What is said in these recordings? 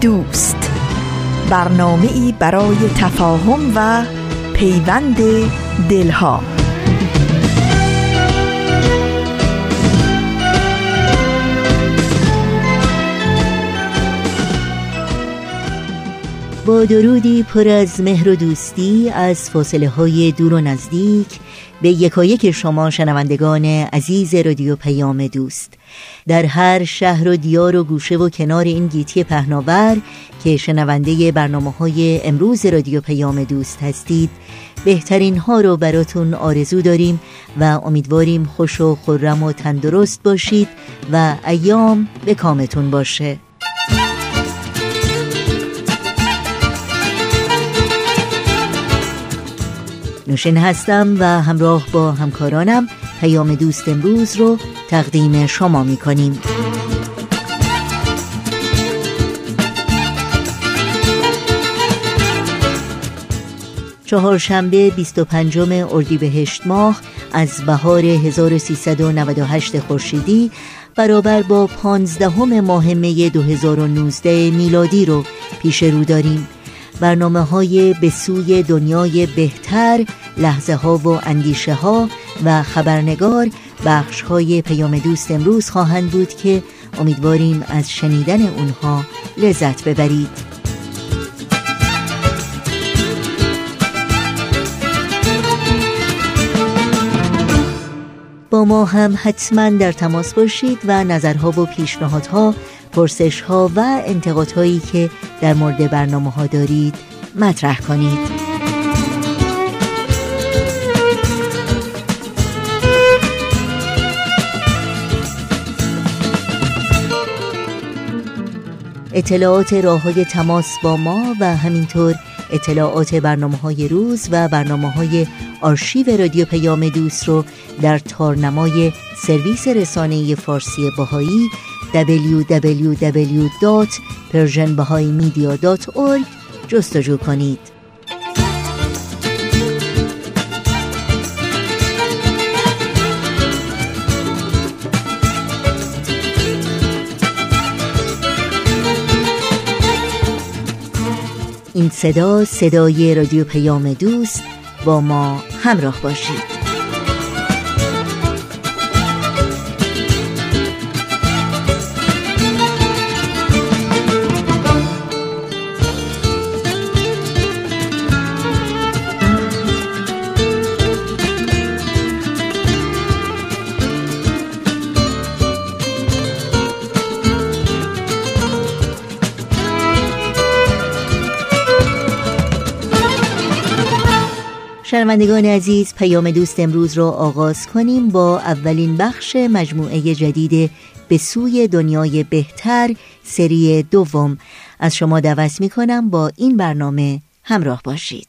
دوست. برنامه ای برای تفاهم و پیوند دلها. با درودی پر از مهر و دوستی از فاصله های دور و نزدیک به یکایک شما شنوندگان عزیز رادیو پیام دوست. در هر شهر و دیار و گوشه و کنار این گیتی پهناور که شنونده برنامه های امروز رادیو پیام دوست هستید بهترین ها رو براتون آرزو داریم و امیدواریم خوش و خورم و تندرست باشید و ایام به کامتون باشه. نوشین هستم و همراه با همکارانم پیام دوست امروز رو تقدیم شما می کنیم چهارشنبه 25 اردیبهشت ماه از بهار 1398 خورشیدی برابر با 15 ماه می 2019 میلادی رو پیش رو داریم. برنامه های به سوی دنیای بهتر لحظه ها و اندیشه ها و خبرنگار بخش های پیام دوست امروز خواهند بود که امیدواریم از شنیدن اونها لذت ببرید. با ما هم حتما در تماس باشید و نظرها و پیشنهادها پرسش ها و انتقادهایی که در مورد برنامه ها دارید مطرح کنید. اطلاعات راه های تماس با ما و همینطور اطلاعات برنامه های روز و برنامه های آرشیو رادیو پیام دوست رو در تارنمای سرویس رسانه فارسی باهایی www.persianbahaimedia.org جستجو کنید. این صدا صدای رادیو پیام دوست با ما همراه باشید. شنوندگان عزیز پیام دوست امروز را آغاز کنیم با اولین بخش مجموعه جدید به سوی دنیای بهتر سری دوم. از شما دعوت می کنم با این برنامه همراه باشید.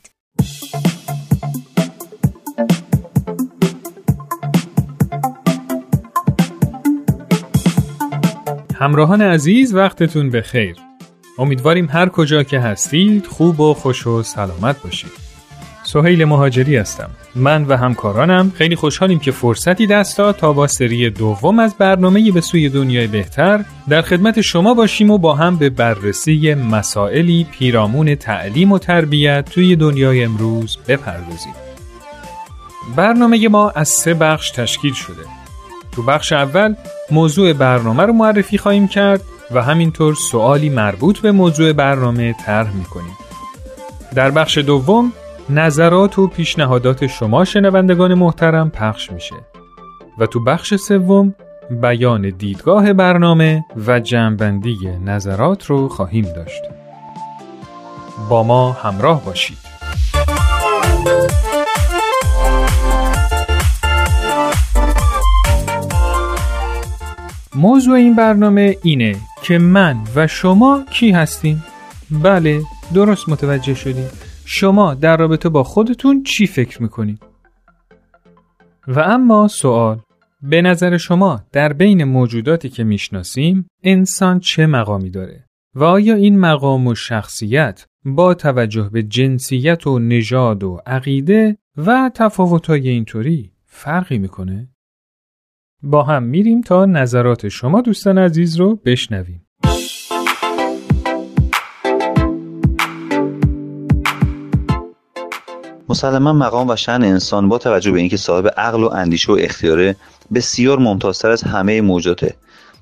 همراهان عزیز وقتتون به خیر امیدواریم هر کجا که هستید خوب و خوش و سلامت باشید. سهیل مهاجری هستم. من و همکارانم خیلی خوشحالیم که فرصتی دست داد تا با سری دوم از برنامه به سوی دنیای بهتر در خدمت شما باشیم و با هم به بررسی مسائلی پیرامون تعلیم و تربیت توی دنیای امروز بپردازیم. برنامه ما از سه بخش تشکیل شده. تو بخش اول موضوع برنامه رو معرفی خواهیم کرد و همینطور سوالی مربوط به موضوع برنامه طرح می‌کنیم. در بخش دوم نظرات و پیشنهادات شما شنوندگان محترم پخش میشه. و تو بخش سوم بیان دیدگاه برنامه و جمعبندی نظرات رو خواهیم داشت. با ما همراه باشید. موضوع این برنامه اینه که من و شما کی هستیم؟ بله درست متوجه شدیم. شما در رابطه با خودتون چی فکر می‌کنید؟ و اما سوال به نظر شما در بین موجوداتی که می‌شناسیم انسان چه مقامی داره؟ و آیا این مقام و شخصیت با توجه به جنسیت و نژاد و عقیده و تفاوت‌های اینطوری فرقی می‌کنه؟ با هم میریم تا نظرات شما دوستان عزیز رو بشنویم. مسلما مقام و شن انسان با توجه به اینکه صاحب عقل و اندیشه و اختیاره بسیار ممتازتر از همه موجوداته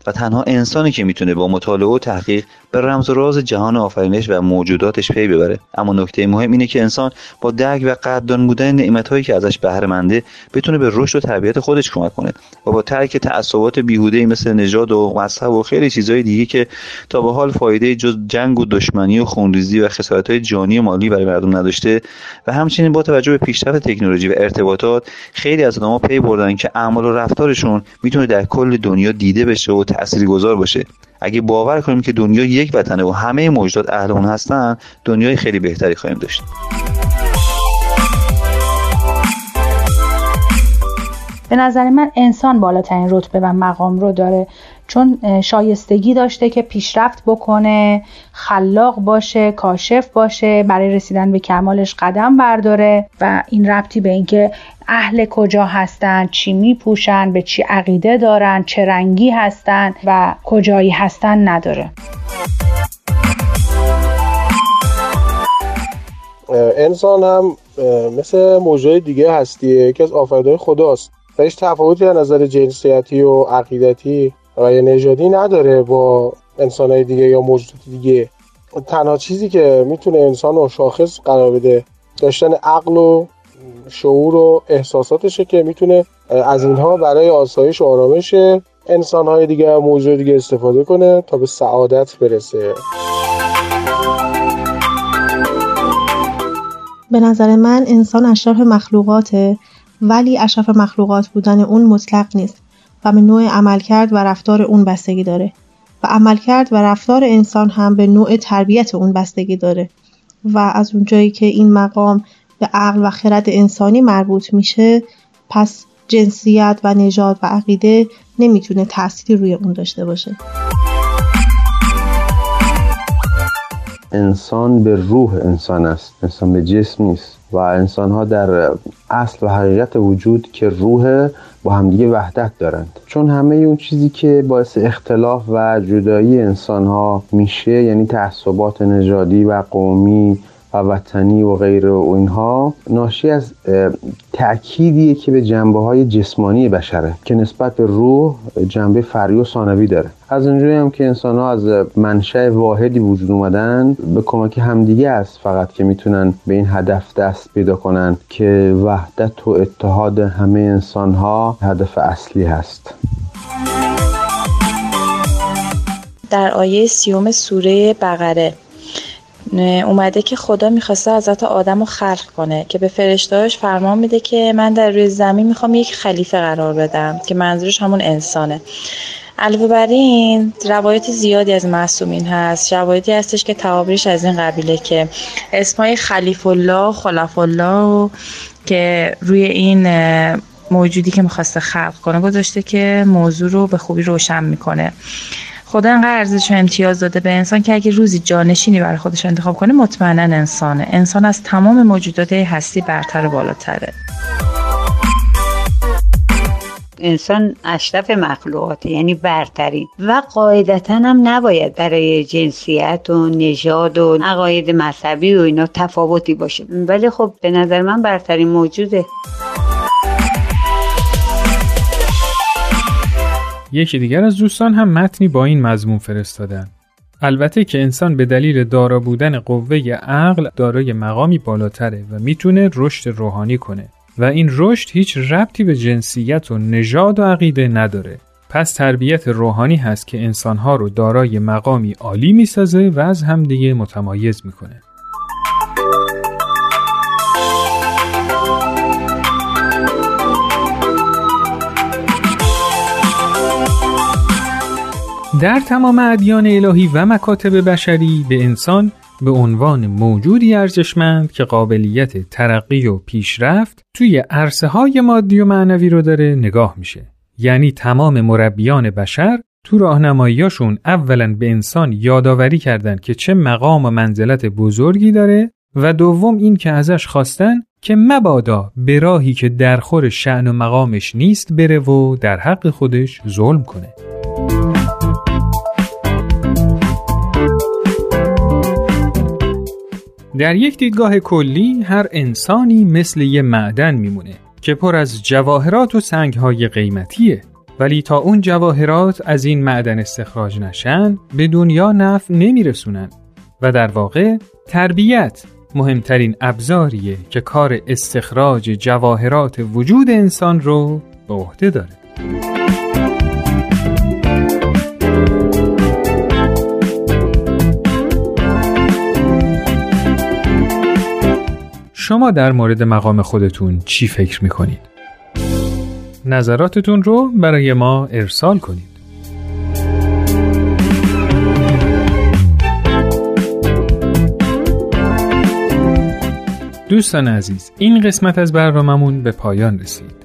و تنها انسانی که می‌تونه با مطالعه و تحقیق به رمز و راز جهان آفرینش و موجوداتش پی ببره. اما نکته مهم اینه که انسان با درک و قدردان بودن نعمتهایی که ازش بهره منده بتونه به رشد و تربیت خودش کمک کنه و با ترک تعصبات بیهوده مثل نژاد و مذهب و خیلی چیزهای دیگه که تا به حال فایده جز جنگ و دشمنی و خونریزی و خسارت‌های جانی و مالی برای مردم نداشته و همچنین با توجه به پیشرفت تکنولوژی و ارتباطات خیلی از آدم‌ها پی بردن که اعمال و رفتارشون می‌تونه در کل دنیا دیده بشه و تاثیرگذار باشه. اگه باور کنیم که دنیا یک وطنه و همه موجودات اهل اون هستن دنیای خیلی بهتری خواهیم داشت. به نظر من انسان بالاترین رتبه و مقام رو داره. چون شایستگی داشته که پیشرفت بکنه خلاق باشه کاشف باشه برای رسیدن به کمالش قدم برداره و این ربطی به اینکه اهل کجا هستن چی میپوشن به چی عقیده دارن چه رنگی هستن و کجایی هستن نداره. انسان هم مثل موجود دیگه هستیه که از آفریدهای خداست. و هیچ تفاوتی از نظر جنسیتی و عقیدتی یا نژادی نداره با انسانهای دیگه یا موجودات دیگه. تنها چیزی که می‌تونه انسان رو شاخص قرار بده داشتن عقل و شعور و احساساتشه که می‌تونه از اینها برای آسایش و آرامش انسانهای دیگه و موجود دیگه استفاده کنه تا به سعادت برسه. به نظر من انسان اشرف مخلوقاته ولی اشرف مخلوقات بودن اون مطلق نیست. و به نوع عملکرد و رفتار اون بستگی داره. و عملکرد و رفتار انسان هم به نوع تربیت اون بستگی داره. و از اونجایی که این مقام به عقل و خرد انسانی مربوط میشه پس جنسیت و نژاد و عقیده نمی‌تونه تأثیری روی اون داشته باشه. انسان به روح انسان است انسان به جسم نیست. و انسان ها در اصل و حقیقت وجود که روح با همدیگه وحدت دارند. چون همه اون چیزی که باعث اختلاف و جدایی انسان ها میشه یعنی تعصبات نژادی و قومی و وطنی و غیره و اینها ناشی از تأکیدیه که به جنبه های جسمانی بشره که نسبت به روح جنبه فری و ثانوی داره. از اونجایی هم که انسان ها از منشأ واحدی وجود اومدن به کمک همدیگه است فقط که می‌تونن به این هدف دست پیدا کنن که وحدت و اتحاد همه انسان ها هدف اصلی هست. در آیه سیوم سوره بقره اومده که خدا می‌خواسته ازت آدم رو خلق کنه که به فرشتهاش فرمان میده که من در روی زمین می‌خوام یک خلیفه قرار بدم که منظورش همون انسانه. علاوه بر این روایت زیادی از معصومین هست. روایتی هستش که توابریش از این قبیله که اسمای خلیف الله خلف الله که روی این موجودی که می‌خواسته خلق کنه گذاشته که موضوع رو به خوبی روشن می‌کنه. خدا انقدر ارزش و امتیاز داده به انسان که اگه روزی جانشینی برای خودش انتخاب کنه مطمئنا انسانه. انسان از تمام موجودات هستی برتر و بالاتره. انسان اشرف مخلوقاته یعنی برترین و قاعدتا هم نباید برای جنسیت و نژاد و عقاید مذهبی و اینا تفاوتی باشه. ولی خب به نظر من برترین موجوده. یکی دیگر از دوستان هم متنی با این مضمون فرستادن. البته که انسان به دلیل دارا بودن قوه عقل دارای مقامی بالاتره و می‌تونه رشد روحانی کنه و این رشد هیچ ربطی به جنسیت و نژاد و عقیده نداره. پس تربیت روحانی هست که انسانها رو دارای مقامی عالی می‌سازه و از همدیگه متمایز می‌کنه. در تمام ادیان الهی و مکاتب بشری به انسان به عنوان موجودی ارزشمند که قابلیت ترقی و پیشرفت توی عرصه های مادی و معنوی رو داره نگاه میشه. یعنی تمام مربیان بشر تو راهنماییاشون اولا به انسان یادآوری کردند که چه مقام و منزلت بزرگی داره و دوم این که ازش خواستن که مبادا به راهی که درخور شعن و مقامش نیست بره و در حق خودش ظلم کنه. در یک دیدگاه کلی هر انسانی مثل یه معدن میمونه که پر از جواهرات و سنگهای قیمتیه. ولی تا اون جواهرات از این معدن استخراج نشن به دنیا نفع نمیرسونن. و در واقع تربیت مهمترین ابزاریه که کار استخراج جواهرات وجود انسان رو به عهده داره. شما در مورد مقام خودتون چی فکر می‌کنید؟ نظراتتون رو برای ما ارسال کنید. دوستان عزیز این قسمت از برنامهمون به پایان رسید.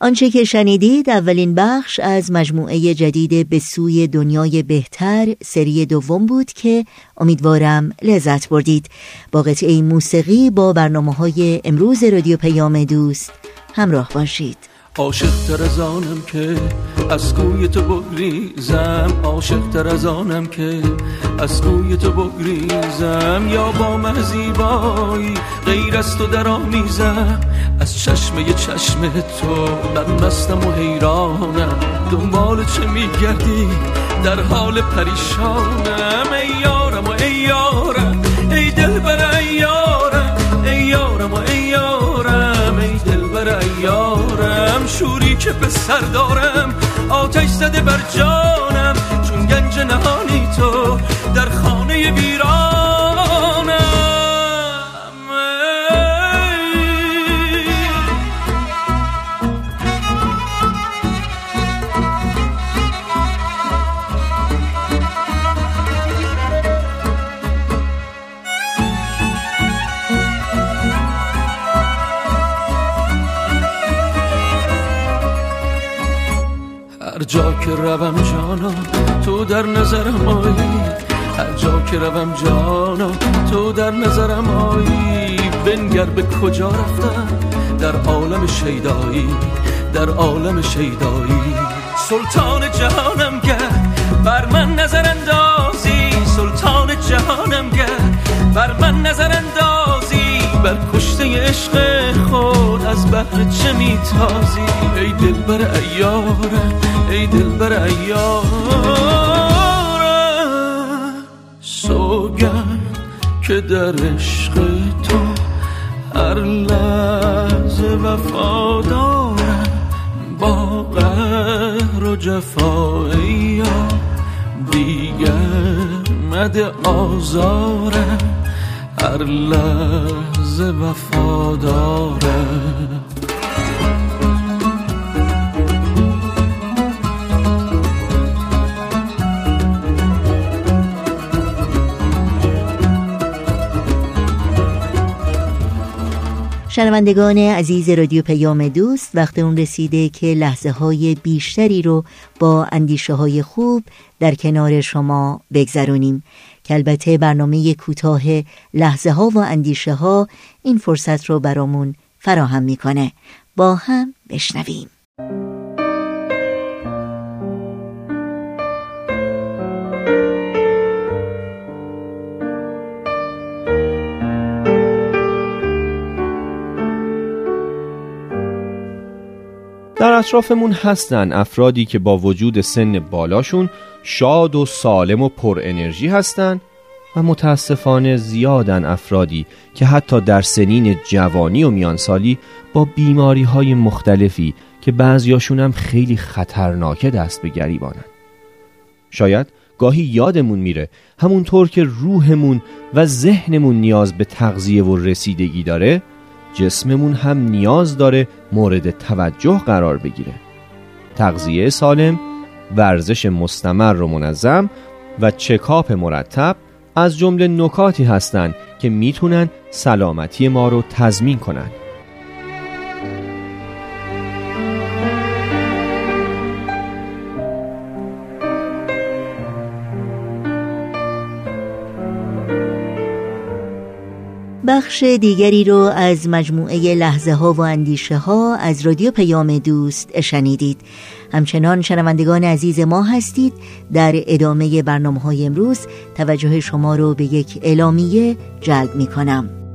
آنچه که شنیدید اولین بخش از مجموعه جدید به سوی دنیای بهتر سری دوم بود که امیدوارم لذت بردید. با قطعه موسیقی با برنامه های امروز رادیو پیام دوست همراه باشید. عاشق تر از آنم که از کوی تو بگریزم. عاشق تر از آنم که از کوی تو بگریزم. یا با من زیبایی غیر از تو در آمیزم. از چشمه چشم تو من مستم و حیرانم. دنبال چه میگردی؟ در حال پریشانم. ای یارم و ای یارم. ای دل بر ای یارم شوری که به سر دارم. آتش زده بر جانم در نظرم آیی هر جا که روم جانا تو در نظرم آیی بنگر به کجا رفتم؟ در عالم شیدایی در عالم شیدایی. سلطان جهانم گرد بر من نظر اندازی. سلطان جهانم گرد بر من نظر اندازی. بر کشته عشق خود از بحر چه میتازی؟ ای دل بر ایارم ای دل بر ایارم که در عشق تو هر لحظه وفادارم با قهر و جفایی دیگر مده آزارم هر لحظه وفادارم شنوندگان عزیز رادیو پیام دوست وقت اون رسیده که لحظه های بیشتری رو با اندیشه های خوب در کنار شما بگذرونیم. که البته برنامه کوتاه لحظه ها و اندیشه ها این فرصت رو برامون فراهم می‌کنه. با هم بشنویم. در اطرافمون هستن افرادی که با وجود سن بالاشون شاد و سالم و پر انرژی هستن و متاسفانه زیادن افرادی که حتی در سنین جوانی و میانسالی با بیماری های مختلفی که بعضیاشون هم خیلی خطرناکه دست به گریبانن. شاید گاهی یادمون میره همونطور که روحمون و ذهنمون نیاز به تغذیه و رسیدگی داره جسممون هم نیاز داره مورد توجه قرار بگیره. تغذیه سالم ورزش مستمر و منظم و چکاپ مرتب از جمله نکاتی هستند که می‌تونن سلامتی ما رو تضمین کنن. بخش دیگری رو از مجموعه لحظه ها و اندیشه ها از رادیو پیام دوست شنیدید. همچنان شنوندگان عزیز ما هستید. در ادامه برنامه های امروز توجه شما رو به یک اعلامیه جلب می کنم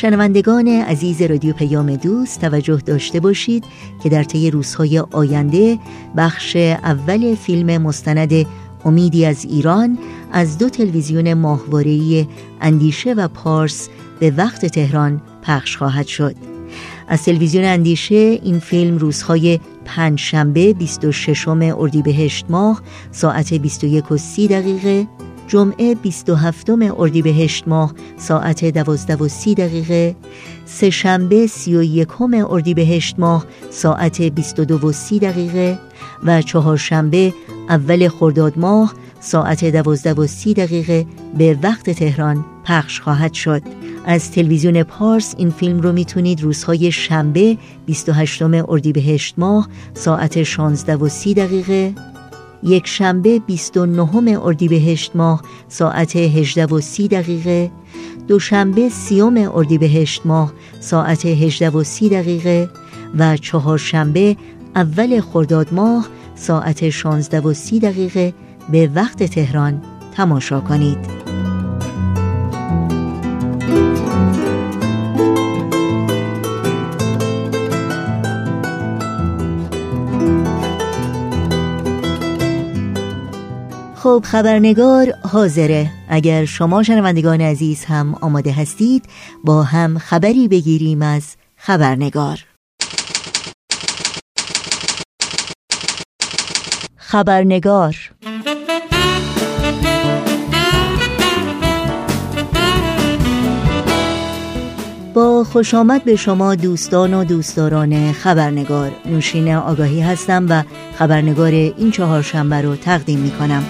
شنوندگان عزیز رادیو پیام دوست توجه داشته باشید که در طی روزهای آینده بخش اول فیلم مستند امیدی از ایران از دو تلویزیون ماهواره‌ای اندیشه و پارس به وقت تهران پخش خواهد شد. از تلویزیون اندیشه این فیلم روزهای پنج شنبه 26 اردیبهشت ماه ساعت 21 و 30 دقیقه جمعه 27 اردیبهشت ماه ساعت 12 و 30 دقیقه سه شنبه 31 اردیبهشت ماه ساعت 22 و 30 دقیقه و چهارشنبه اول خرداد ماه ساعت 12 و 30 دقیقه به وقت تهران پخش خواهد شد. از تلویزیون پارس این فیلم رو می‌تونید روزهای شنبه 28 اردیبهشت ماه ساعت 16 و 30 دقیقه یک شنبه 29 اردیبهشت ماه ساعت 18 و 30 دقیقه دوشنبه سیوم اردیبهشت ماه ساعت 18 و 30 دقیقه و چهارشنبه اول خرداد ماه ساعت 16 و 30 دقیقه به وقت تهران تماشا کنید. خب خبرنگار حاضره. اگر شما شنوندگان عزیز هم آماده هستید با هم خبری بگیریم از خبرنگار. خبرنگار. با خوش آمد به شما دوستان و دوستداران خبرنگار. نوشین آگاهی هستم و خبرنگار این چهارشنبه رو تقدیم می کنم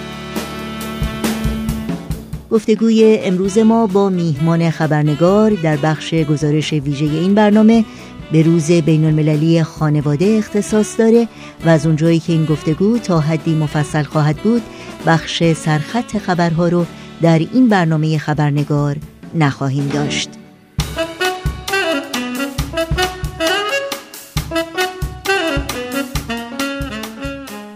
گفتگوی امروز ما با میهمان خبرنگار در بخش گزارش ویژه این برنامه به روز بین المللی خانواده اختصاص داره و از اونجایی که این گفتگو تا حدی مفصل خواهد بود بخش سرخط خبرها رو در این برنامه خبرنگار نخواهیم داشت.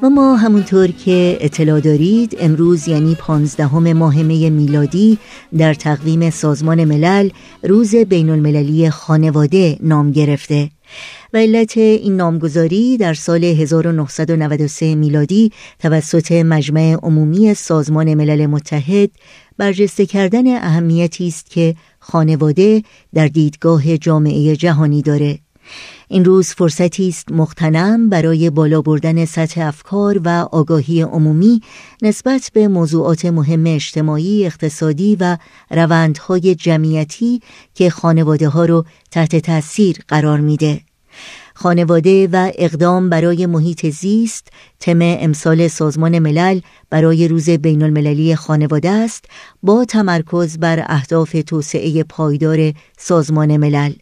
و ما همونطور که اطلاع دارید امروز یعنی پانزدهم ماه می میلادی در تقویم سازمان ملل روز بین المللی خانواده نام گرفته. و علت این نامگذاری در سال 1993 میلادی توسط مجمع عمومی سازمان ملل متحد برجسته کردن اهمیتی است که خانواده در دیدگاه جامعه جهانی داره. این روز فرصتی است مختنم برای بالا بردن سطح افکار و آگاهی عمومی نسبت به موضوعات مهم اجتماعی، اقتصادی و روندهای جمعیتی که خانواده ها رو تحت تاثیر قرار میده. خانواده و اقدام برای محیط زیست تم امسال سازمان ملل برای روز بین المللی خانواده است با تمرکز بر اهداف توسعه پایدار سازمان ملل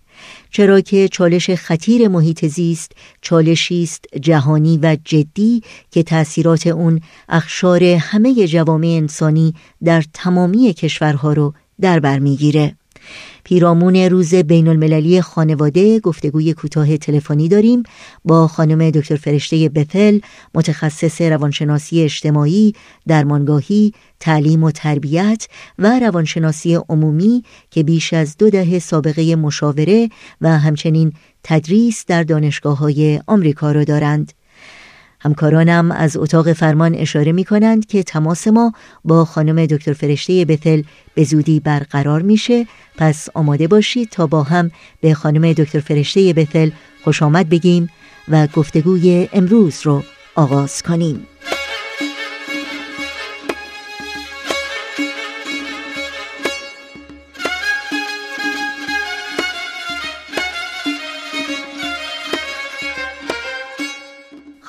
چرا که چالش خطیر محیط زیست چالشی است جهانی و جدی که تأثیرات اون اخشار همه جوامع انسانی در تمامی کشورها رو در بر می‌گیره. پیرامون روز بین المللی خانواده گفتگوی کوتاه تلفنی داریم با خانم دکتر فرشته بفل متخصص روانشناسی اجتماعی درمانگاهی تعلیم و تربیت و روانشناسی عمومی که بیش از دو دهه سابقه مشاوره و همچنین تدریس در دانشگاه های آمریکا را دارند. همکارانم از اتاق فرمان اشاره می کنند که تماس ما با خانم دکتر فرشته بتل به زودی برقرار میشه. پس آماده باشید تا با هم به خانم دکتر فرشته بتل خوش آمد بگیم و گفتگوی امروز رو آغاز کنیم.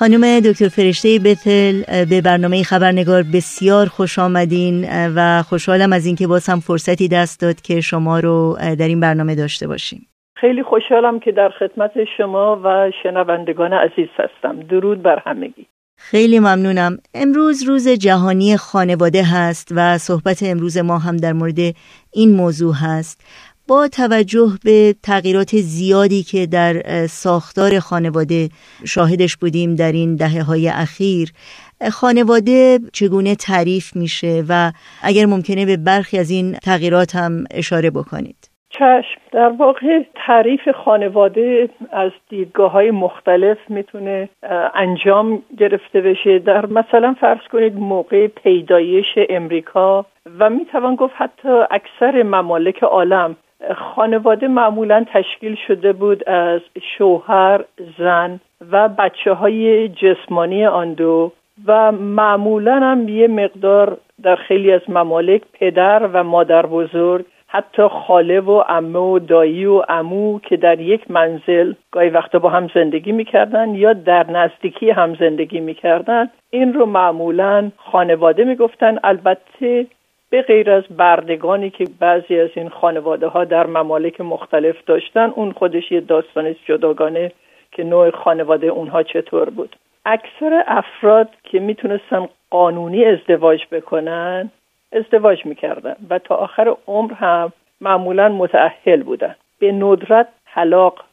خانم دکتر فرشته بتل به برنامه خبرنگار بسیار خوش آمدین و خوشحالم از اینکه باز هم فرصتی دست داد که شما رو در این برنامه داشته باشیم. خیلی خوشحالم که در خدمت شما و شنوندگان عزیز هستم. درود بر همگی. خیلی ممنونم. امروز روز جهانی خانواده هست و صحبت امروز ما هم در مورد این موضوع هست. با توجه به تغییرات زیادی که در ساختار خانواده شاهدش بودیم در این دهه های اخیر خانواده چگونه تعریف میشه و اگر ممکنه به برخی از این تغییرات هم اشاره بکنید. چشم. در واقع تعریف خانواده از دیدگاه های مختلف می‌تونه انجام گرفته بشه. در مثلا فرض کنید موقع پیدایش امریکا و می‌توان گفت حتی اکثر ممالک عالم خانواده معمولا تشکیل شده بود از شوهر، زن و بچه های جسمانی آن دو و معمولا هم یه مقدار در خیلی از ممالک پدر و مادر بزرگ حتی خاله و امه و دایی و امو که در یک منزل گاهی وقتا با هم زندگی می‌کردن یا در نزدیکی هم زندگی می‌کردن این رو معمولا خانواده می‌گفتن. البته به غیر از بردگانی که بعضی از این خانواده ها در ممالک مختلف داشتن اون خودش یه داستان جداگانه که نوع خانواده اونها چطور بود. اکثر افراد که می‌تونستن قانونی ازدواج بکنن ازدواج می‌کردن و تا آخر عمر هم معمولا متعهل بودن. به ندرت طلاق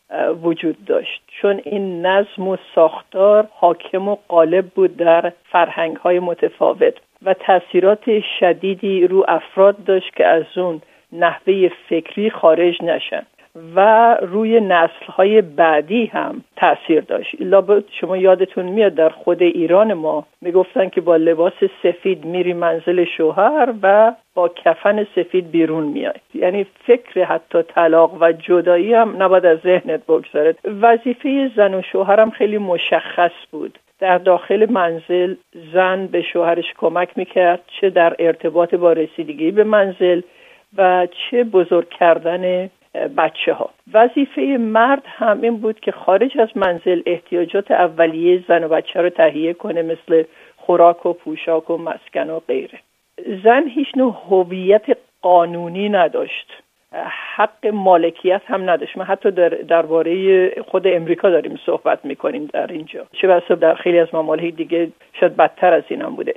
وجود داشت. چون این نظم و ساختار حاکم و غالب بود در فرهنگ های متفاوت. و تاثیرات شدیدی رو افراد داشت که از اون نحوه فکری خارج نشن و روی نسل های بعدی هم تاثیر داشت. لابد شما یادتون میاد در خود ایران ما می‌گفتن که با لباس سفید میری منزل شوهر و با کفن سفید بیرون میای. یعنی فکر حتی طلاق و جدایی هم نباید از ذهنت بگذارد وظیفه زن و شوهرم خیلی مشخص بود. در داخل منزل زن به شوهرش کمک می‌کرد چه در ارتباط با رسیدگی به منزل و چه بزرگ کردن بچه ها وظیفه مرد هم این بود که خارج از منزل احتیاجات اولیه زن و بچه رو تهیه کنه مثل خوراک و پوشاک و مسکن و غیره. زن هیچ نوع هویت قانونی نداشت. حق مالکیت هم نداشت. ما حتی در درباره خود امریکا داریم صحبت می‌کنیم در اینجا. چه بسا در خیلی از ممالک دیگه شاید بدتر از این هم بوده.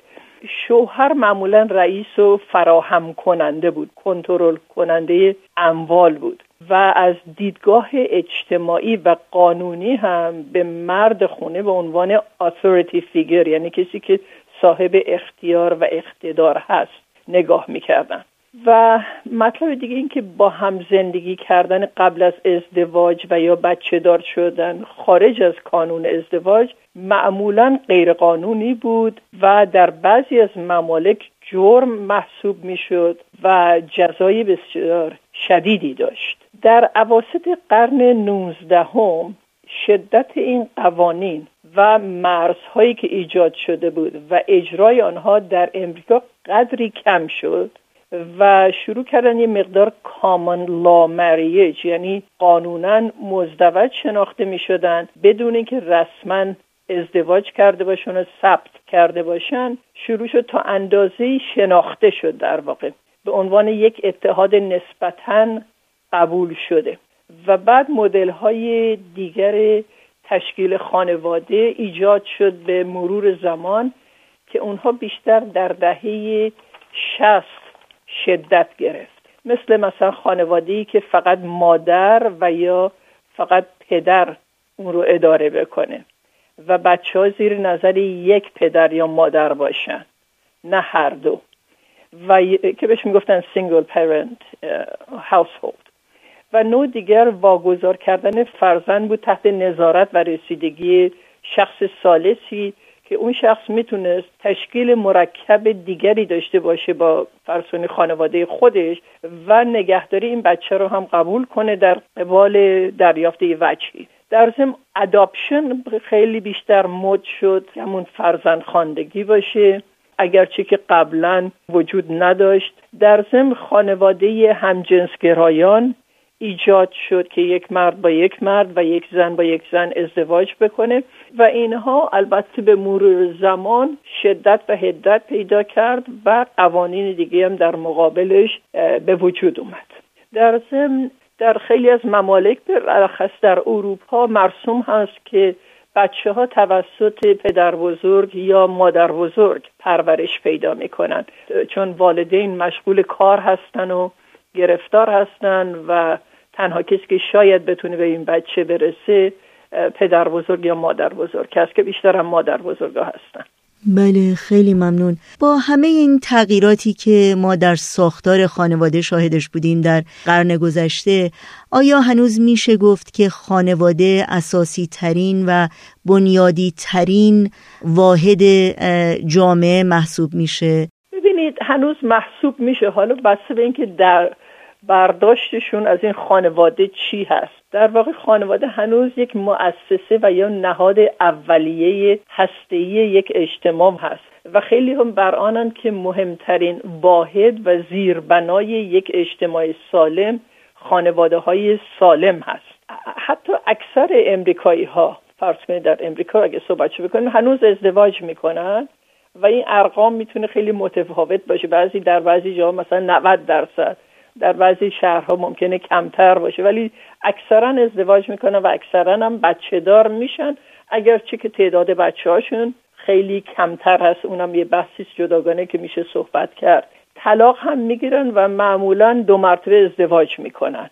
شوهر معمولا رئیس و فراهم کننده بود. کنترل کننده اموال بود. و از دیدگاه اجتماعی و قانونی هم به مرد خونه به عنوان authority figure یعنی کسی که صاحب اختیار و اقتدار هست نگاه می‌کردن. و مطلب دیگه این که با هم زندگی کردن قبل از ازدواج و یا بچه دار شدن خارج از کانون ازدواج معمولا غیرقانونی بود و در بعضی از ممالک جرم محسوب می‌شد و جزای بسیار شدیدی داشت. در عواسط قرن نوزدهم شدت این قوانین و مرزهایی که ایجاد شده بود و اجرای آنها در امریکا قدری کم شد و شروع کردن یه مقدار کامان لا مریج یعنی قانونا مزدوج شناخته می شدن بدون اینکه رسما ازدواج کرده باشن و ثبت کرده باشن شروع شد تا اندازه شناخته شد در واقع. به عنوان یک اتحاد نسبتا قبول شده. و بعد مدل های دیگر تشکیل خانواده ایجاد شد به مرور زمان که اونها بیشتر در دهه شست شدت گرفت. مثل مثلا خانواده‌ای که فقط مادر و یا فقط پدر اون رو اداره بکنه و بچه ها زیر نظر یک پدر یا مادر باشن نه هر دو. و که بهش می‌گفتن single parent household و نوع دیگر واگذار کردن فرزند بود تحت نظارت و رسیدگی شخص ثالثی که اون شخص می‌تونست تشکیل مرکب دیگری داشته باشه با فرسونی خانواده خودش و نگهداری این بچه رو هم قبول کنه در قبال دریافت وجهی. در ضمن adoption خیلی بیشتر مد شد همون فرزند خواندگی باشه. اگرچه که قبلا وجود نداشت. در ضمن خانواده همجنسگرایان ایجاد شد که یک مرد با یک مرد و یک زن با یک زن ازدواج بکنه و اینها البته به مرور زمان شدت و هدت پیدا کرد و قوانین دیگه هم در مقابلش به وجود اومد. در ضمن در خیلی از ممالک برخص در اروپا مرسوم هست که بچه ها توسط پدر بزرگ یا مادر بزرگ پرورش پیدا می کنند چون والدین مشغول کار هستن و گرفتار هستن و تنها کسی که شاید بتونه به این بچه برسه پدر بزرگ یا مادر بزرگ کس که بیشتر هم مادر بزرگ هستن. بله خیلی ممنون. با همه این تغییراتی که ما در ساختار خانواده شاهدش بودیم در قرن گذشته آیا هنوز میشه گفت که خانواده اساسی ترین و بنیادی ترین واحد جامعه محسوب میشه؟ ببینید هنوز محسوب میشه. حالا بسته به اینکه در برداشتشون از این خانواده چی هست؟ در واقع خانواده هنوز یک مؤسسه و یا نهاد اولیه هستهی یک اجتماع هست و خیلی هم بر آنند که مهمترین واحد و زیربنای یک اجتماع سالم خانواده های سالم هست. حتی اکثر امریکایی ها فرض کنید در امریکا اگه صحبت بکنیم هنوز ازدواج می‌کنن و این ارقام می‌تونه خیلی متفاوت باشه. بعضی در بعضی جاها مثلا 90 درصد. در بعضی شهرها ممکنه کمتر باشه. ولی اکثرا ازدواج می‌کنن و اکثرا هم بچه دار میشن. اگرچه که تعداد بچه هاشون خیلی کمتر هست. اونم یه بحثی جداگانه که میشه صحبت کرد. طلاق هم می‌گیرن و معمولا دو مرتبه ازدواج می‌کنن.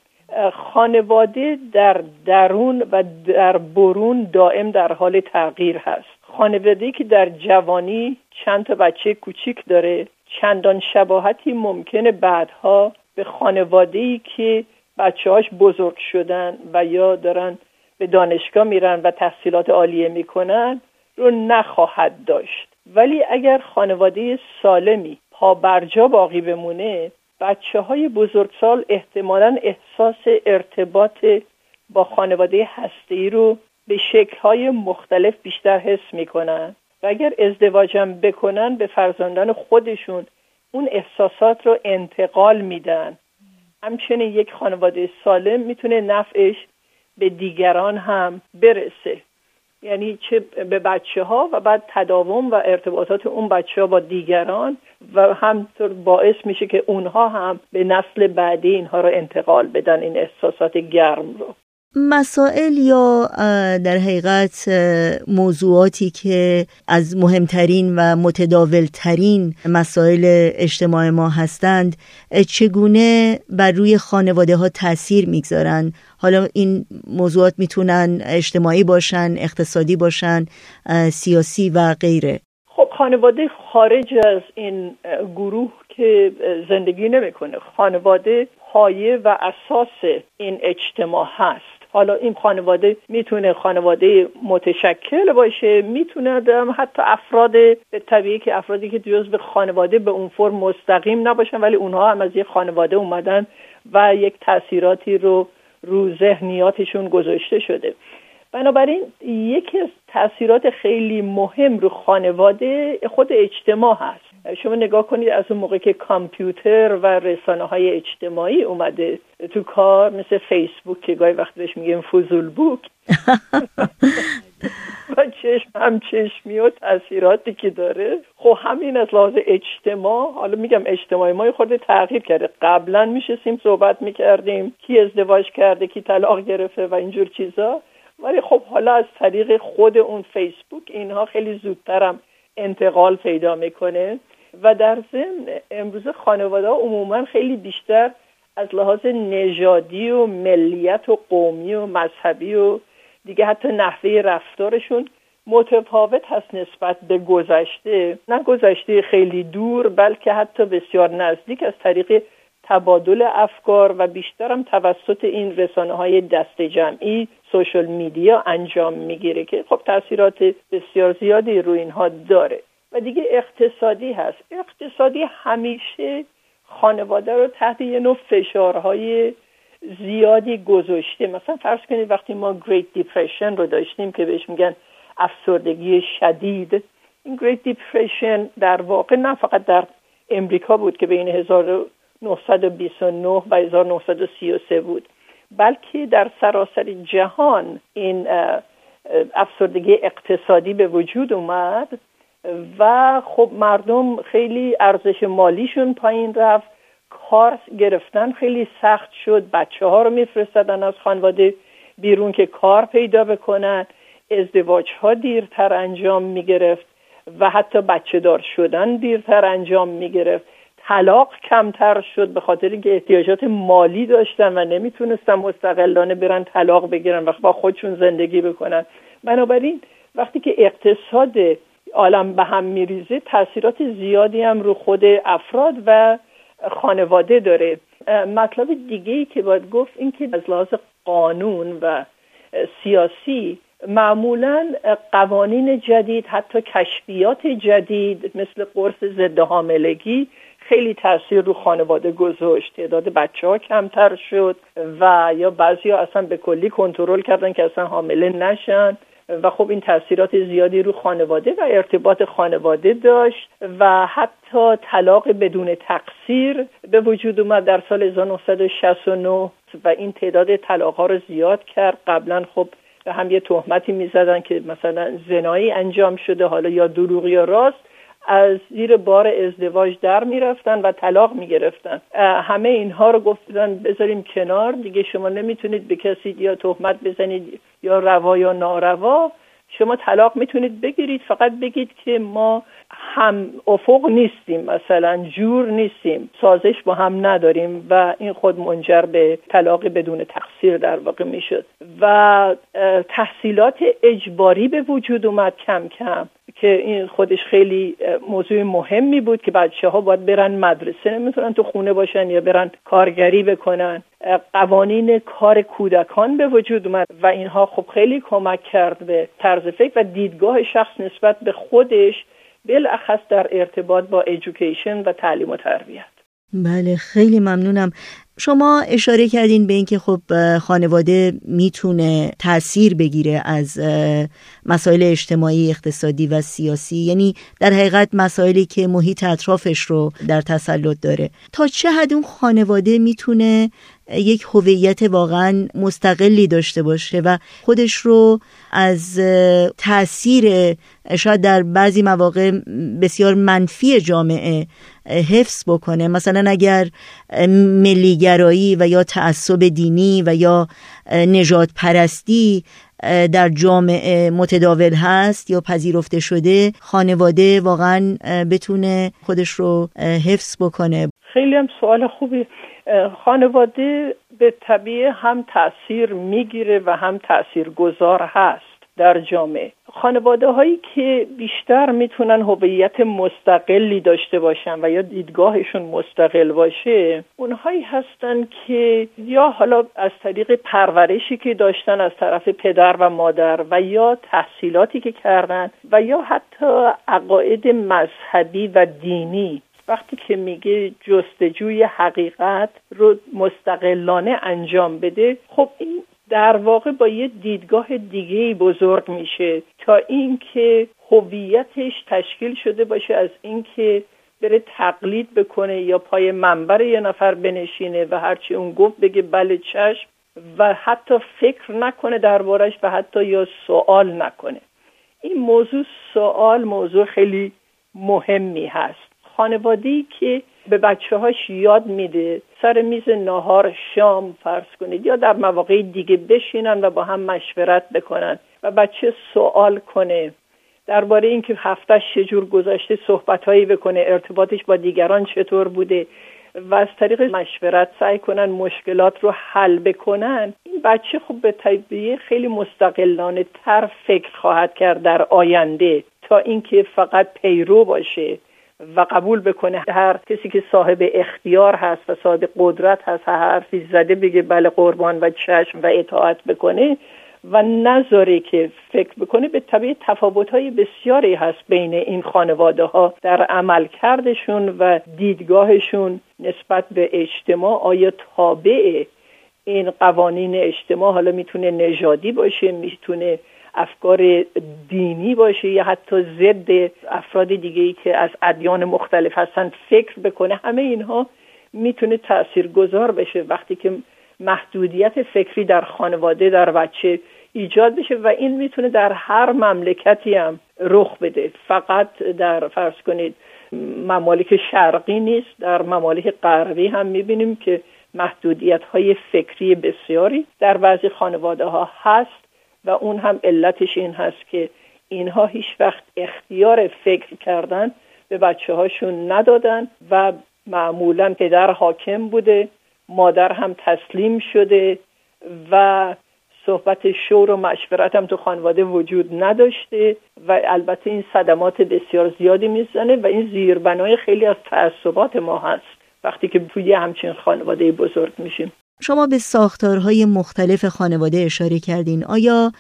خانواده در درون و در برون دائم در حال تغییر هست. خانواده که در جوانی چند تا بچه کوچیک داره چندان شباهتی ممکنه بعدها به خانواده ای که بچه هاش بزرگ شدن و یا دارن به دانشگاه میرن و تحصیلات عالیه می‌کنن رو نخواهد داشت. ولی اگر خانواده سالمی پا برجا باقی بمونه بچه های بزرگسال احتمالا احساس ارتباط با خانواده هسته رو به شکل های مختلف بیشتر حس می‌کنن. و اگر ازدواجم بکنن به فرزندان خودشون اون احساسات رو انتقال میدن. همچنین یک خانواده سالم می‌تونه نفعش به دیگران هم برسه. یعنی چه به بچه ها و بعد تداوم و ارتباطات اون بچه ها با دیگران و همطور باعث میشه که اونها هم به نسل بعدی اینها رو انتقال بدن این احساسات گرم رو. مسائل یا در حقیقت موضوعاتی که از مهمترین و متداولترین مسائل اجتماع ما هستند چگونه بر روی خانواده ها تاثیر می‌گذارن؟ حالا این موضوعات می‌تونن اجتماعی باشن اقتصادی باشن سیاسی و غیره. خب خانواده خارج از این گروه که زندگی نمی‌کنه خانواده پایه و اساس این اجتماع هست. حالا این خانواده می‌تونه خانواده متشکل باشه می‌تونه حتی افراد طبیعی که افرادی که به خانواده به اون فرم مستقیم نباشن ولی اونها هم از یک خانواده اومدن و یک تاثیراتی رو رو ذهنیاتشون گذاشته شده. بنابراین یکی از تاثیرات خیلی مهم رو خانواده خود اجتماع هست. شما نگاه کنید از اون موقع که کامپیوتر و رسانه های اجتماعی اومده تو کار مثل فیسبوک که گاهی وقت بهش میگیم فوزول بوک. و چشم هم چشمی و تاثیراتی که داره. خب همین از لحاظ اجتماع حالا میگم اجتماعی ما خود تغییر کرده. قبلا میشستیم صحبت می‌کردیم. کی ازدواج کرده کی طلاق گرفته و اینجور چیزا. ولی خب حالا از طریق خود اون فیسبوک اینها خیلی زودترم انتقال پیدا می‌کنه. و در ضمن امروز خانواده ها عموما خیلی بیشتر از لحاظ نژادی و ملیت و قومی و مذهبی و دیگه حتی نحوه رفتارشون متفاوت هست نسبت به گذشته. نه گذشته خیلی دور بلکه حتی بسیار نزدیک از طریق تبادل افکار و بیشترم توسط این رسانه های دست جمعی سوشل میدیا انجام می‌گیره که خب تاثیرات بسیار زیادی روی اینها داره. و دیگه اقتصادی هست. اقتصادی همیشه خانواده رو تحت یه نوع فشارهای زیادی گذاشته. مثلا فرض کنید وقتی ما Great Depression رو داشتیم که بهش میگن افسردگی شدید این Great Depression در واقع نه فقط در امریکا بود که بین 1929 و 1933 بود بلکه در سراسر جهان این افسردگی اقتصادی به وجود اومد. و خب مردم خیلی ارزش مالیشون پایین رفت. کار گرفتن خیلی سخت شد. بچه ها رو میفرستدن از خانواده بیرون که کار پیدا بکنن. ازدواج ها دیرتر انجام می‌گرفت و حتی بچه دار شدن دیرتر انجام می‌گرفت. طلاق کمتر شد به خاطر اینکه احتیاجات مالی داشتن و نمی‌تونستن مستقلانه برن طلاق بگیرن و با خودشون زندگی بکنن. بنابراین وقتی که اقتصاد عالم به هم میریزه تاثیرات زیادی هم رو خود افراد و خانواده داره. مطلب دیگه ای که باید گفت این که از لحاظ قانون و سیاسی معمولا قوانین جدید حتی کشفیات جدید مثل قرص ضد حاملگی خیلی تاثیر رو خانواده گذاشت. تعداد بچه ها کمتر شد و یا بعضی ها اصلا به کلی کنترل کردن که اصلا حامله نشن. و خب این تاثیرات زیادی رو خانواده و ارتباط خانواده داشت و حتی طلاق بدون تقصیر به وجود اومد در سال 1969 و این تعداد طلاق ها رو زیاد کرد. قبلا خب هم یه تهمتی می‌زدن که مثلا زنایی انجام شده حالا یا دروغ یا راست. از زیر بار ازدواج در می‌رفتن و طلاق می‌گرفتن. همه اینها رو گفتن بذاریم کنار دیگه شما نمی‌تونید به کسی یا تهمت بزنید یا روا یا ناروا. شما طلاق می‌تونید بگیرید فقط بگید که ما هم افق نیستیم مثلا جور نیستیم سازش با هم نداریم و این خود منجر به طلاق بدون تقصیر در واقع می‌شد. و تحصیلات اجباری به وجود اومد کم کم. که این خودش خیلی موضوع مهمی بود که بچه ها باید برن مدرسه نمی‌تونن تو خونه باشن یا برن کارگری بکنن. قوانین کار کودکان به وجود اومد و اینها خب خیلی کمک کرد به طرز فکر و دیدگاه شخص نسبت به خودش بالاخص در ارتباط با ایژوکیشن و تعلیم و تربیت. بله خیلی ممنونم. شما اشاره کردین به اینکه خب خانواده می‌تونه تاثیر بگیره از مسائل اجتماعی اقتصادی و سیاسی. یعنی در حقیقت مسائلی که محیط اطرافش رو در تسلط داره. تا چه حد اون خانواده می‌تونه یک هویت واقعا مستقلی داشته باشه و خودش رو از تاثیر شاید در بعضی مواقع بسیار منفی جامعه حفظ بکنه. مثلا اگر ملیگرایی و یا تعصب دینی و یا نجات پرستی در جامعه متداول هست یا پذیرفته شده خانواده واقعا بتونه خودش رو حفظ بکنه. خیلی هم سوال خوبی خانواده به طبیعه هم تاثیر می‌گیره و هم تاثیر گذار هست در جامعه. خانواده هایی که بیشتر می‌تونن هویت مستقلی داشته باشن و یا دیدگاهشون مستقل باشه اونهایی هستن که یا حالا از طریق پرورشی که داشتن از طرف پدر و مادر و یا تحصیلاتی که کردن و یا حتی عقاید مذهبی و دینی وقتی که میگه جستجوی حقیقت رو مستقلانه انجام بده خب این در واقع با یه دیدگاه دیگه بزرگ میشه تا اینکه هویتش تشکیل شده باشه از اینکه بره تقلید بکنه یا پای منبر یه نفر بنشینه و هرچی اون گفت بگه بله چشم و حتی فکر نکنه دربارش و حتی یا سوال نکنه. این موضوع سوال موضوع خیلی مهمی هست. خانوادی که به بچه هاش یاد میده سر میز ناهار شام فرض کنید یا در مواقع دیگه بشینن و با هم مشورت بکنن و بچه سوال کنه. درباره اینکه هفتهش چجور گذشته صحبتهایی بکنه ارتباطش با دیگران چطور بوده و از طریق مشورت سعی کنن مشکلات رو حل بکنن این بچه خب به طبیعه خیلی مستقلانه تر فکر خواهد کرد در آینده تا اینکه فقط پیرو باشه. و قبول بکنه. هر کسی که صاحب اختیار هست و صاحب قدرت هست هر حرفی زده بگه بله قربان و چشم و اطاعت بکنه و نذاره که فکر بکنه. به طبیعت تفاوت های بسیاری هست بین این خانواده ها در عمل کردشون و دیدگاهشون نسبت به اجتماع. آیا تابع این قوانین اجتماع حالا می‌تونه نژادی باشه می‌تونه افکار دینی باشه یا حتی ضد افراد دیگه ای که از ادیان مختلف هستن فکر بکنه. همه اینها می‌تونه تاثیرگذار بشه وقتی که محدودیت فکری در خانواده در بچه ایجاد بشه و این می‌تونه در هر مملکتی هم رخ بده. فقط در فرض کنید ممالک شرقی نیست در ممالک غربی هم می‌بینیم که محدودیت های فکری بسیاری در بعضی خانواده ها هست و اون هم علتش این هست که اینها هیچ وقت اختیار فکر کردن به بچه هاشون ندادن و معمولا پدر حاکم بوده مادر هم تسلیم شده و صحبت شور و مشورت هم تو خانواده وجود نداشته و البته این صدمات بسیار زیادی می‌زنه و این زیربنای خیلی از تعصبات ما هست. وقتی که توی همچین خانواده بزرگ میشیم. شما به ساختارهای مختلف خانواده اشاره کردین. آیا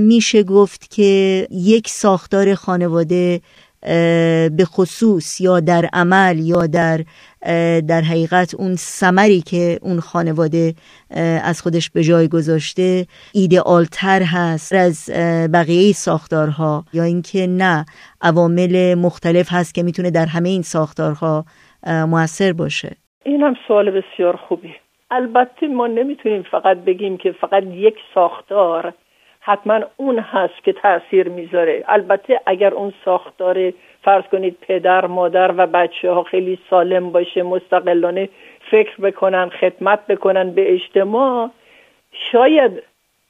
میشه گفت که یک ساختار خانواده به خصوص یا در عمل یا در در حقیقت اون سمری که اون خانواده از خودش به جای گذاشته ایدئالتر هست از بقیه ساختارها؟ یا اینکه نه عوامل مختلف هست که می‌تونه در همه این ساختارها موثر باشه. این هم سوال بسیار خوبی. البته ما نمی‌تونیم فقط بگیم که فقط یک ساختار حتما اون هست که تاثیر می‌ذاره. البته اگر اون ساختار فرض کنید پدر مادر و بچه ها خیلی سالم باشه مستقلانه فکر بکنن خدمت بکنن به اجتماع شاید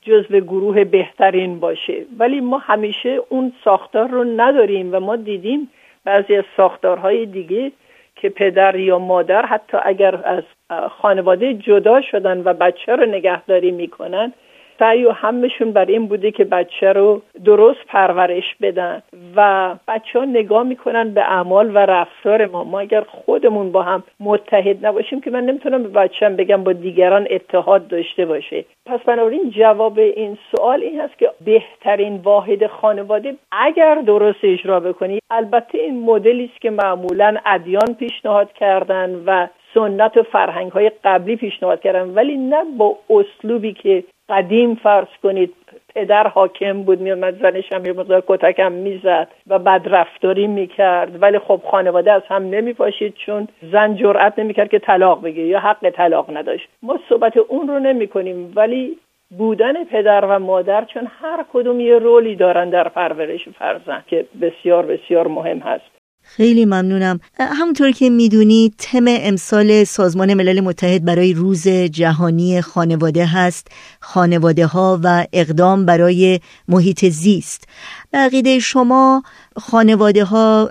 جزو گروه بهترین باشه. ولی ما همیشه اون ساختار رو نداریم و ما دیدیم بعضی از ساختارهای دیگه که پدر یا مادر حتی اگر از خانواده جدا شدن و بچه رو نگهداری می‌کنن سعی و همشون بر این بوده که بچه رو درست پرورش بدن و بچه ها نگاه می‌کنن به اعمال و رفتار ما. ما اگر خودمون با هم متحد نباشیم که من نمی‌تونم به بچم بگم با دیگران اتحاد داشته باشه. پس بنابراین جواب این سوال این هست که بهترین واحد خانواده اگر درست اجرا بکنی البته این مدلی است که معمولا ادیان پیشنهاد کردن و سنت و فرهنگ های قبلی پیشنهاد کردن ولی نه با اسلوبی که قدیم فرض کنید پدر حاکم بود میومد زنش هم یه مقدار کتکم می‌زد و بد رفتاری می‌کرد. ولی خب خانواده از هم نمیپاشید چون زن جرأت نمی‌کرد که طلاق بگه یا حق طلاق نداشت. ما صحبت اون رو نمی کنیم ولی بودن پدر و مادر چون هر کدوم یه رولی دارن در پرورش فرزند که بسیار بسیار مهم هست. خیلی ممنونم. همونطور که می‌دونید تم امسال سازمان ملل متحد برای روز جهانی خانواده هست. خانواده ها و اقدام برای محیط زیست. به شما خانواده ها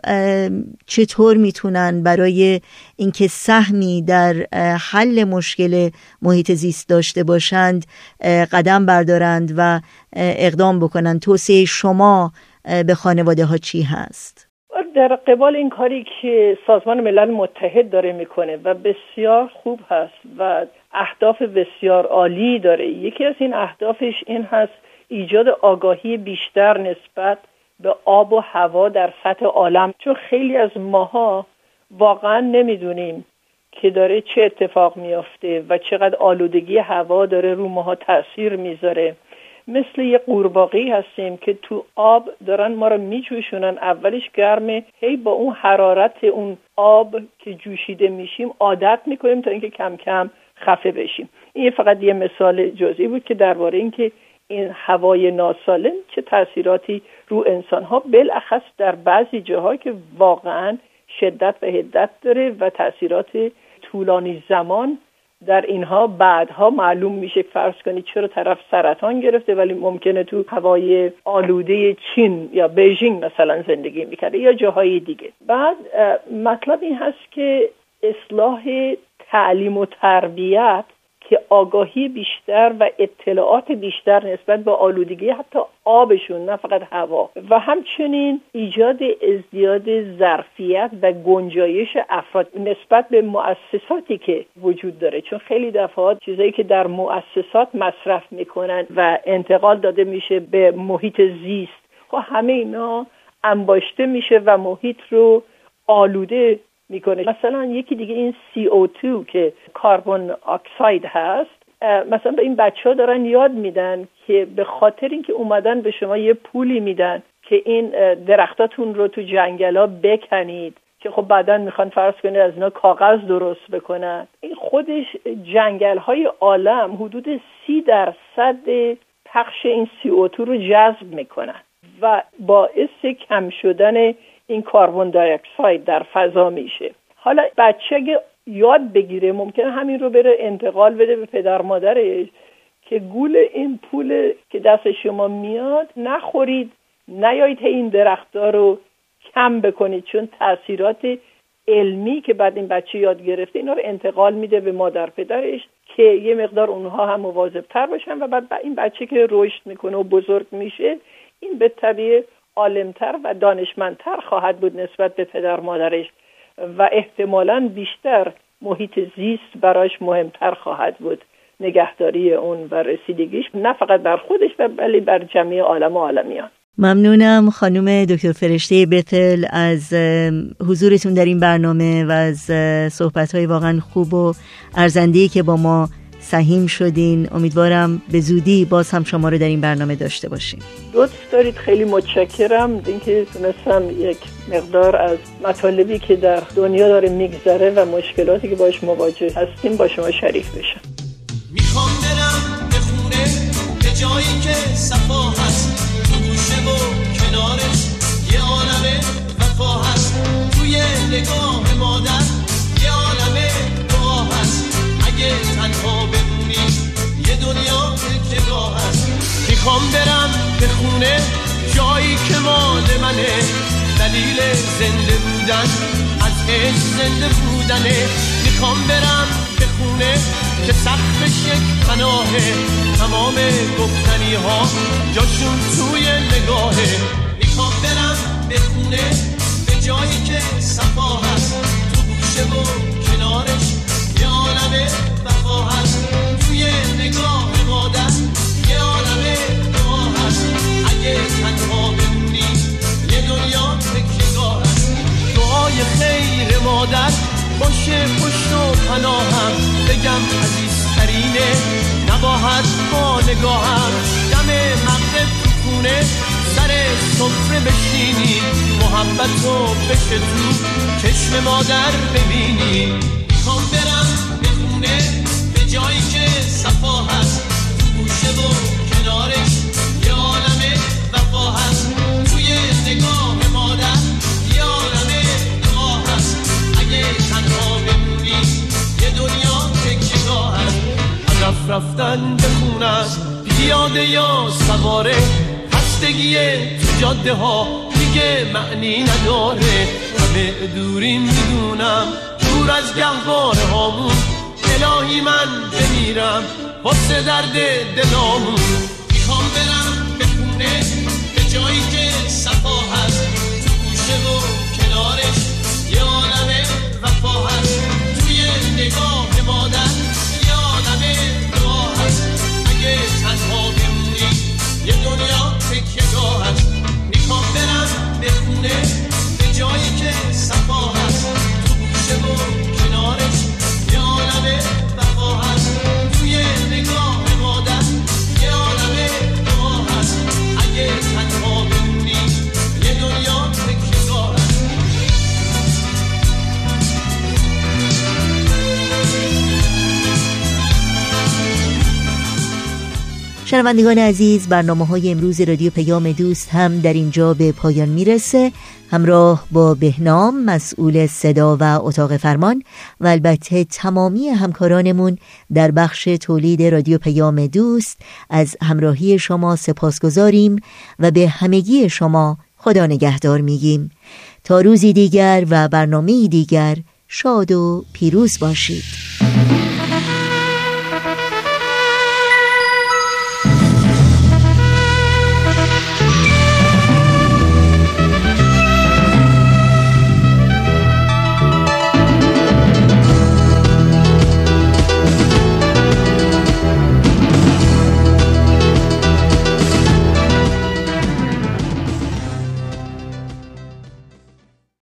چطور می‌تونن برای اینکه سهمی در حل مشکل محیط زیست داشته باشند قدم بردارند و اقدام بکنند؟ توصیه شما به خانواده ها چی هست؟ در قبال این کاری که سازمان ملل متحد داره می‌کنه و بسیار خوب هست و اهداف بسیار عالی داره. یکی از این اهدافش این هست ایجاد آگاهی بیشتر نسبت به آب و هوا در سطح عالم. چون خیلی از ماها واقعا نمی‌دونیم که داره چه اتفاق میافته و چقدر آلودگی هوا داره رو ماها تاثیر می‌ذاره. مثل یه قورباغه هستیم که تو آب دارن ما رو میجوشونن. اولش گرمه. هی با اون حرارت اون آب که جوشیده میشیم عادت می‌کنیم تا اینکه کم کم خفه بشیم. این فقط یه مثال جزئی بود که درباره اینکه این هوای ناسالم چه تاثیراتی رو انسان ها بالاخص در بعضی جاها که واقعا شدت و هدت داره و تاثیرات طولانی زمان در اینها بعدها معلوم میشه فرض کنید چرا طرف سرطان گرفته ولی ممکنه تو هوای آلوده چین یا بیژینگ مثلا زندگی می‌کرده یا جاهای دیگه. بعد مطلب این هست که اصلاح تعلیم و تربیت که آگاهی بیشتر و اطلاعات بیشتر نسبت به آلودگی حتی آبشون نه فقط هوا. و همچنین ایجاد ازدیاد ظرفیت و گنجایش افراد نسبت به مؤسساتی که وجود داره. چون خیلی دفعات چیزایی که در مؤسسات مصرف می‌کنن و انتقال داده میشه به محیط زیست خب همه اینا انباشته میشه و محیط رو آلوده می‌کنه. مثلا یکی دیگه این CO2 که کربن اکساید هست مثلا به این بچه ها دارن یاد میدن که به خاطر اینکه اومدن به شما یه پولی میدن که این درختاتون رو تو جنگل ها بکنید که خب بعدا می‌خوان فرض کنید از اینا کاغذ درست بکنن. این خودش جنگل های عالم حدود سی درصد پخش این CO2 رو جذب می‌کنن و باعث کم شدن این کربن دی در فضا میشه. حالا بچه اگه یاد بگیره ممکنه همین رو بره انتقال بده به پدر مادرش که گول این پول که دست شما میاد نخورید نیایید این درختها رو کم بکنید چون تاثیرات علمی که بعد این بچه یاد گرفته اینا رو انتقال میده به مادر پدرش که یه مقدار اونها هم مواظب تر باشن و بعد این بچه که رشد می‌کنه و بزرگ میشه این به طبیعه عالمتر و دانشمندتر خواهد بود نسبت به پدر مادرش و احتمالا بیشتر محیط زیست براش مهمتر خواهد بود. نگهداری اون و رسیدگیش نه فقط بر خودش بلی بر جمعی عالم و عالمیان. ممنونم خانم دکتر فرشته بتل از حضورتون در این برنامه و از صحبت واقعا خوب و ارزنده که با ما سهیم شدین. امیدوارم به زودی باز هم شما رو در این برنامه داشته باشیم. لطف دارید خیلی متشکرم. اینکه تونستم یک مقدار از مطالبی که در دنیا داره میگذره و مشکلاتی که باش مواجه هستیم با شما شریک بشم. می‌خوام برم به خونه به جایی که صفا هست. تو گوشه و کنارش یه عالم وفا هست. توی نگاه مادر تنها بمونی یه دنیا که هست. می‌خوام برم به خونه جایی که مال منه. دلیل زنده بودن از عشق زنده بودنه. می‌خوام برم به خونه که سقفش یک پناهه. تمام گفتنی ها جاشون توی نگاهه. شنوندگان عزیز برنامه های امروز رادیو پیام دوست هم در اینجا به پایان می‌رسه. همراه با بهنام مسئول صدا و اتاق فرمان و البته تمامی همکارانمون در بخش تولید رادیو پیام دوست از همراهی شما سپاسگزاریم و به همگی شما خدا نگهدار میگیم. تا روزی دیگر و برنامه دیگر شاد و پیروز باشید.